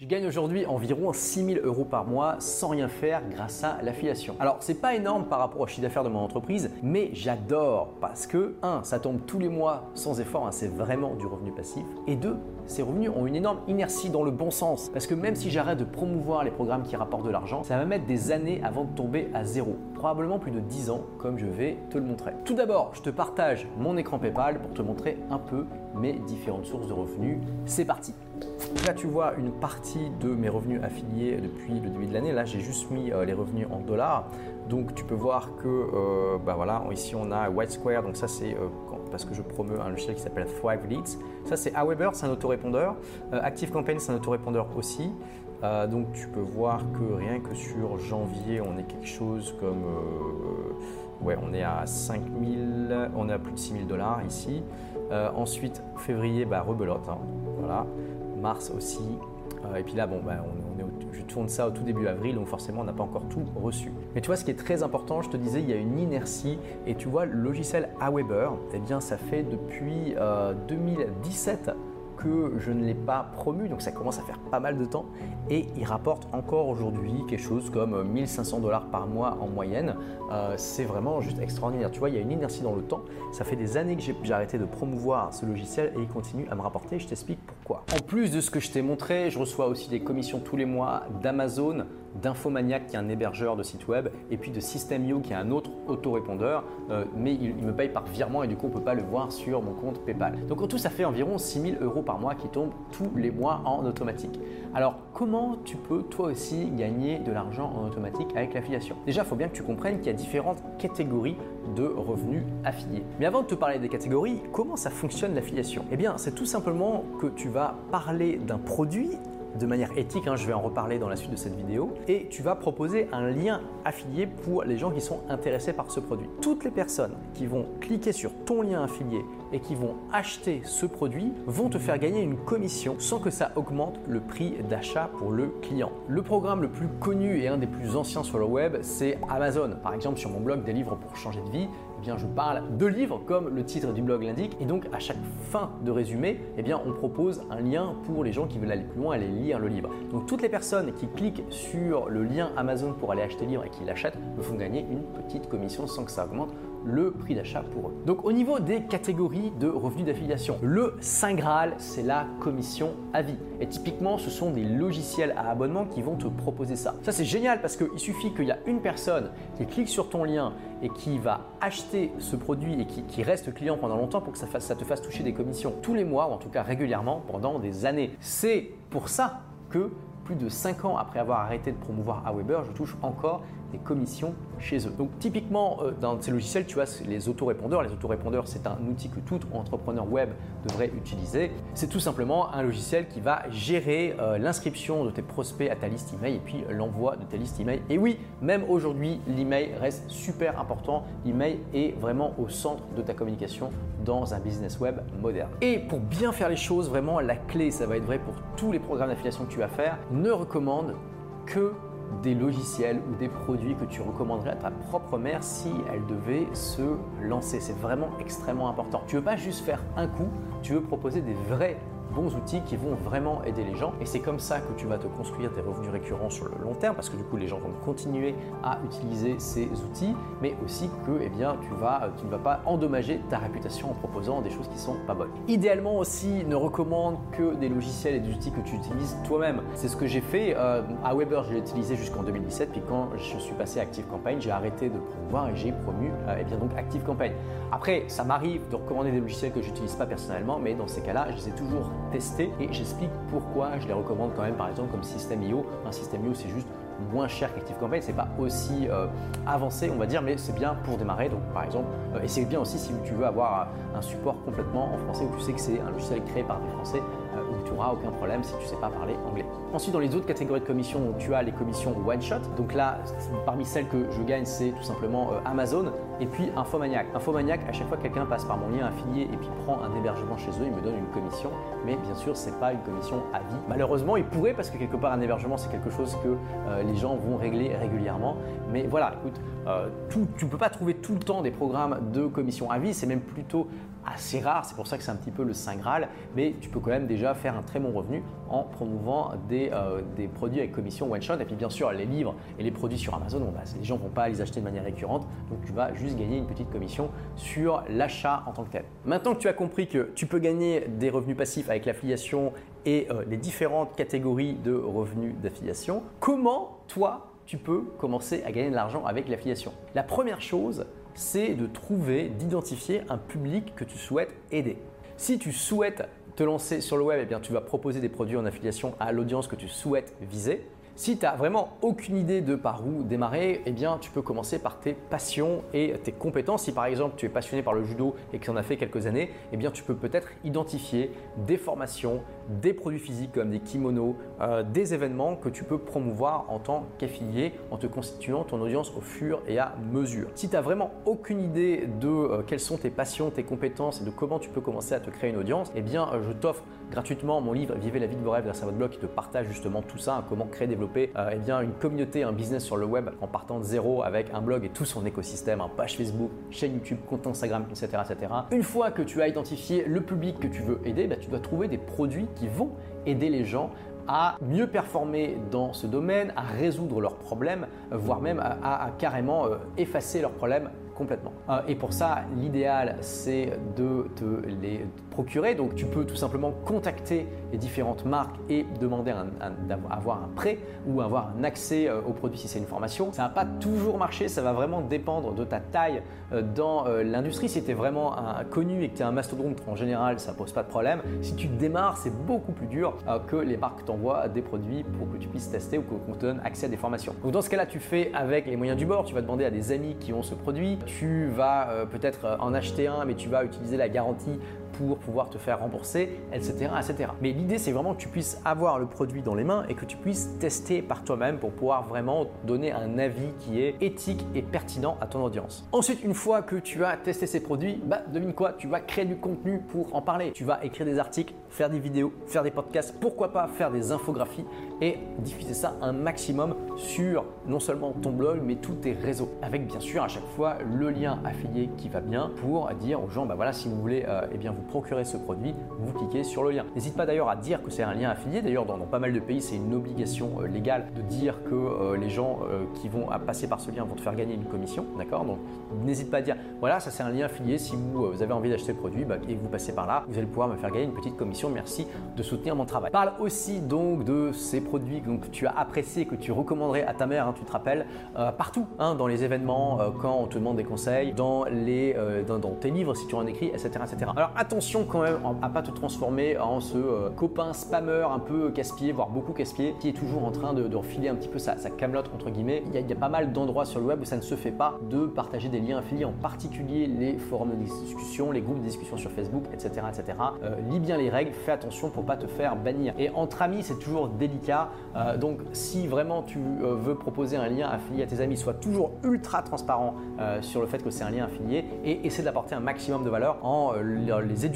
Je gagne aujourd'hui environ 6000 euros par mois sans rien faire grâce à l'affiliation. Alors c'est pas énorme par rapport au chiffre d'affaires de mon entreprise, mais j'adore parce que 1. ça tombe tous les mois sans effort, hein, c'est vraiment du revenu passif. Et 2. ces revenus ont une énorme inertie dans le bon sens. Parce que même si j'arrête de promouvoir les programmes qui rapportent de l'argent, ça va mettre des années avant de tomber à zéro. Probablement plus de 10 ans, comme je vais te le montrer. Tout d'abord, je te partage mon écran PayPal pour te montrer un peu mes différentes sources de revenus. C'est parti Là, tu vois une partie de mes revenus affiliés depuis le début de l'année. Là, j'ai juste mis euh, les revenus en dollars. Donc, tu peux voir que, euh, bah voilà, ici on a White Square. Donc, ça, c'est euh, parce que je promeux un logiciel qui s'appelle Thrive Leads. Ça, c'est Aweber, c'est un autorépondeur. Active Campaign, c'est un autorépondeur aussi. donc, tu peux voir que rien que sur janvier, on est quelque chose comme. ouais, on est à 5000, on est à plus de 6000 dollars ici. ensuite, février, bah, rebelote. Hein, voilà mars aussi. Euh, et puis là, bon, bah, on, je tourne ça au tout début avril, donc forcément, on n'a pas encore tout reçu. Mais tu vois, ce qui est très important, je te disais, il y a une inertie. Et tu vois, le logiciel Aweber, eh bien, ça fait depuis 2017 euh, que je ne l'ai pas promu, donc ça commence à faire pas mal de temps. Et il rapporte encore aujourd'hui quelque chose comme 1500 dollars par mois en moyenne. Euh, c'est vraiment juste extraordinaire. Tu vois, il y a une inertie dans le temps. Ça fait des années que j'ai arrêté de promouvoir ce logiciel et il continue à me rapporter. Je t'explique pourquoi. En plus de ce que je t'ai montré, je reçois aussi des commissions tous les mois d'Amazon, d'Infomaniac qui est un hébergeur de site web et puis de System.io qui est un autre autorépondeur euh, mais il, me paye par virement et du coup on ne peut pas le voir sur mon compte PayPal. Donc en tout ça fait environ 6000 euros par mois qui tombent tous les mois en automatique. Alors comment tu peux toi aussi gagner de l'argent en automatique avec l'affiliation? Déjà il faut bien que tu comprennes qu'il y a différentes catégories de revenus affiliés. Mais avant de te parler des catégories, comment ça fonctionne l'affiliation? Eh bien c'est tout simplement que tu vas parler d'un produit de manière éthique, hein, je vais en reparler dans la suite de cette vidéo, et tu vas proposer un lien affilié pour les gens qui sont intéressés par ce produit. Toutes les personnes qui vont cliquer sur ton lien affilié et qui vont acheter ce produit vont te faire gagner une commission sans que ça augmente le prix d'achat pour le client. Le programme le plus connu et un des plus anciens sur le web, c'est Amazon. Par exemple, sur mon blog des livres pour changer de vie, eh bien, je parle de livres comme le titre du blog l'indique. Et donc, à chaque fin de résumé, eh bien, on propose un lien pour les gens qui veulent aller plus loin, aller lire le livre. Donc, toutes les personnes qui cliquent sur le lien Amazon pour aller acheter le livre et qui l'achètent me font gagner une petite commission sans que ça augmente le prix d'achat pour eux. Donc au niveau des catégories de revenus d'affiliation, le Saint Graal, c'est la commission à vie. Et typiquement, ce sont des logiciels à abonnement qui vont te proposer ça. Ça c'est génial parce qu'il suffit qu'il y a une personne qui clique sur ton lien et qui va acheter ce produit et qui, reste client pendant longtemps pour que ça, ça te fasse toucher des commissions tous les mois ou en tout cas régulièrement pendant des années. C'est pour ça que plus de 5 ans après avoir arrêté de promouvoir Aweber, je touche encore des commissions chez eux. Donc typiquement euh, dans ces logiciels, tu as les autorépondeurs. Les autorépondeurs, c'est un outil que tout entrepreneur web devrait utiliser. C'est tout simplement un logiciel qui va gérer euh, l'inscription de tes prospects à ta liste email et puis l'envoi de ta liste email. Et oui, même aujourd'hui, l'email reste super important. L'email est vraiment au centre de ta communication dans un business web moderne. Et pour bien faire les choses, vraiment la clé, ça va être vrai pour tous les programmes d'affiliation que tu vas faire, ne recommande que des logiciels ou des produits que tu recommanderais à ta propre mère si elle devait se lancer. C'est vraiment extrêmement important. Tu ne veux pas juste faire un coup, tu veux proposer des vrais bons outils qui vont vraiment aider les gens. Et c'est comme ça que tu vas te construire tes revenus récurrents sur le long terme, parce que du coup, les gens vont continuer à utiliser ces outils, mais aussi que eh bien, tu, vas, tu ne vas pas endommager ta réputation en proposant des choses qui sont pas bonnes. Idéalement aussi, ne recommande que des logiciels et des outils que tu utilises toi-même. C'est ce que j'ai fait. Euh, à Weber, je l'ai utilisé jusqu'en 2017, puis quand je suis passé à Active Campaign, j'ai arrêté de promouvoir et j'ai promu euh, eh bien, donc Active Campaign. Après, ça m'arrive de recommander des logiciels que je n'utilise pas personnellement, mais dans ces cas-là, je les ai toujours testés et j'explique pourquoi je les recommande quand même, par exemple, comme System.io. Un System.io, c'est juste moins cher qu'ActiveCampaign, c'est pas aussi euh, avancé, on va dire, mais c'est bien pour démarrer. Donc, par exemple, euh, et c'est bien aussi si tu veux avoir un support complètement en français où tu sais que c'est un logiciel créé par des Français tu n'auras aucun problème si tu ne sais pas parler anglais. Ensuite, dans les autres catégories de commissions, tu as les commissions one shot. Donc là, parmi celles que je gagne, c'est tout simplement euh, Amazon. Et puis Infomaniac. Infomaniac, à chaque fois que quelqu'un passe par mon lien affilié et puis prend un hébergement chez eux, il me donne une commission. Mais bien sûr, c'est pas une commission à vie. Malheureusement, il pourrait parce que quelque part un hébergement, c'est quelque chose que euh, les gens vont régler régulièrement. Mais voilà, écoute, euh, tu ne peux pas trouver tout le temps des programmes de commission à vie. C'est même plutôt assez rare, c'est pour ça que c'est un petit peu le Saint Graal, mais tu peux quand même déjà faire un très bon revenu en promouvant des, euh, des produits avec commission one shot. Et puis bien sûr, les livres et les produits sur Amazon, bah, les gens ne vont pas les acheter de manière récurrente, donc tu vas juste gagner une petite commission sur l'achat en tant que tel. Maintenant que tu as compris que tu peux gagner des revenus passifs avec l'affiliation et euh, les différentes catégories de revenus d'affiliation, comment toi tu peux commencer à gagner de l'argent avec l'affiliation? La première chose, c'est de trouver, d'identifier un public que tu souhaites aider. Si tu souhaites te lancer sur le web, eh bien, tu vas proposer des produits en affiliation à l'audience que tu souhaites viser. Si tu n'as vraiment aucune idée de par où démarrer, eh bien, tu peux commencer par tes passions et tes compétences. Si par exemple tu es passionné par le judo et que tu en as fait quelques années, eh bien, tu peux peut-être identifier des formations, des produits physiques comme des kimonos, euh, des événements que tu peux promouvoir en tant qu'affilié en te constituant ton audience au fur et à mesure. Si tu n'as vraiment aucune idée de euh, quelles sont tes passions, tes compétences et de comment tu peux commencer à te créer une audience, eh bien, euh, je t'offre gratuitement mon livre Vivez la vie de vos rêves grâce à votre blog qui te partage justement tout ça, comment créer, développer eh bien, une communauté, un business sur le web en partant de zéro avec un blog et tout son écosystème, un page Facebook, chaîne YouTube, compte Instagram, etc., etc. Une fois que tu as identifié le public que tu veux aider, bah, tu dois trouver des produits qui vont aider les gens à mieux performer dans ce domaine, à résoudre leurs problèmes, voire même à, carrément euh, effacer leurs problèmes complètement. Euh, et pour ça, l'idéal, c'est de te les procurer. Donc tu peux tout simplement contacter les différentes marques et demander d'avoir un prêt ou avoir un accès euh, au produit si c'est une formation. Ça va pas toujours marcher, ça va vraiment dépendre de ta taille euh, dans euh, l'industrie. Si tu es vraiment un, connu et que tu es un mastodonte, en général, ça pose pas de problème. Si tu démarres, c'est beaucoup plus dur que les marques t'envoient des produits pour que tu puisses tester ou qu'on te donne accès à des formations. Donc dans ce cas-là, tu fais avec les moyens du bord, tu vas demander à des amis qui ont ce produit, tu vas peut-être en acheter un, mais tu vas utiliser la garantie pour pouvoir te faire rembourser, etc. etc. Mais l'idée, c'est vraiment que tu puisses avoir le produit dans les mains et que tu puisses tester par toi-même pour pouvoir vraiment donner un avis qui est éthique et pertinent à ton audience. Ensuite, une fois que tu as testé ces produits, bah, devine quoi, tu vas créer du contenu pour en parler. Tu vas écrire des articles, faire des vidéos, faire des podcasts, pourquoi pas faire des infographies et diffuser ça un maximum sur non seulement ton blog mais tous tes réseaux. Avec bien sûr à chaque fois le lien affilié qui va bien pour dire aux gens, bah voilà, si vous voulez euh, eh bien, vous procurer ce produit, vous cliquez sur le lien. N'hésite pas d'ailleurs à dire que c'est un lien affilié. D'ailleurs, dans, pas mal de pays, c'est une obligation euh, légale de dire que euh, les gens qui vont passer par ce lien vont te faire gagner une commission. D'accord? Donc, n'hésite pas à dire, voilà, ça c'est un lien affilié. Si vous, avez envie d'acheter le produit bah, et que vous passez par là, vous allez pouvoir me faire gagner une petite commission. Merci de soutenir mon travail. Parle aussi donc de ces produits que tu as appréciés, que tu recommanderais à ta mère, hein, tu te rappelles, partout, hein, dans les événements, quand on te demande des conseils, dans, les, dans, tes livres si tu en écris, etc. etc. Alors attention quand même à pas te transformer en ce euh, copain spammer un peu casse-pied, voire beaucoup casse-pied, qui est toujours en train de, de refiler un petit peu sa, sa camelote entre guillemets. Il y, a, il y, a, pas mal d'endroits sur le web où ça ne se fait pas de partager des liens affiliés, en particulier les forums de discussion, les groupes de discussion sur Facebook, etc. etc. Euh, lis bien les règles, fais attention pour pas te faire bannir. Et entre amis, c'est toujours délicat. Euh, donc si vraiment tu veux proposer un lien affilié à tes amis, sois toujours ultra transparent sur le fait que c'est un lien affilié et essaie d'apporter un maximum de valeur en les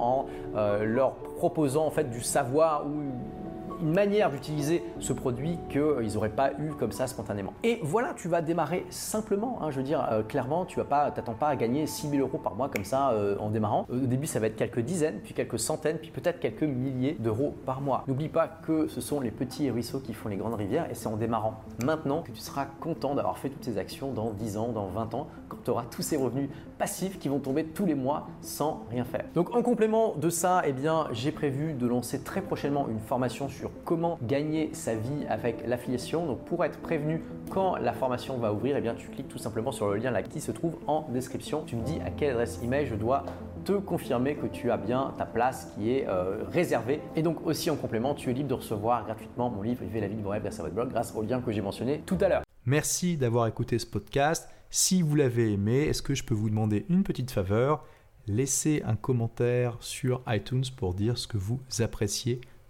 en euh, leur proposant en fait du savoir ou une manière d'utiliser ce produit qu'ils n'auraient pas eu comme ça spontanément. Et voilà, tu vas démarrer simplement. Hein, je veux dire, euh, clairement, tu vas pas, t'attends pas à gagner 6000 euros par mois comme ça euh, en démarrant. Au début, ça va être quelques dizaines, puis quelques centaines, puis peut-être quelques milliers d'euros par mois. N'oublie pas que ce sont les petits ruisseaux qui font les grandes rivières et c'est en démarrant maintenant que tu seras content d'avoir fait toutes ces actions dans 10 ans, dans 20 ans, quand tu auras tous ces revenus passifs qui vont tomber tous les mois sans rien faire. Donc en complément de ça, eh bien, j'ai prévu de lancer très prochainement une formation sur comment gagner sa vie avec l'affiliation. Donc pour être prévenu quand la formation va ouvrir, eh bien tu cliques tout simplement sur le lien là qui se trouve en description. Tu me dis à quelle adresse email je dois te confirmer que tu as bien ta place qui est euh, réservée. Et donc aussi en complément, tu es libre de recevoir gratuitement mon livre Vivez la vie de vos rêves grâce à votre blog grâce au lien que j'ai mentionné tout à l'heure. Merci d'avoir écouté ce podcast. Si vous l'avez aimé, est-ce que je peux vous demander une petite faveur? Laissez un commentaire sur iTunes pour dire ce que vous appréciez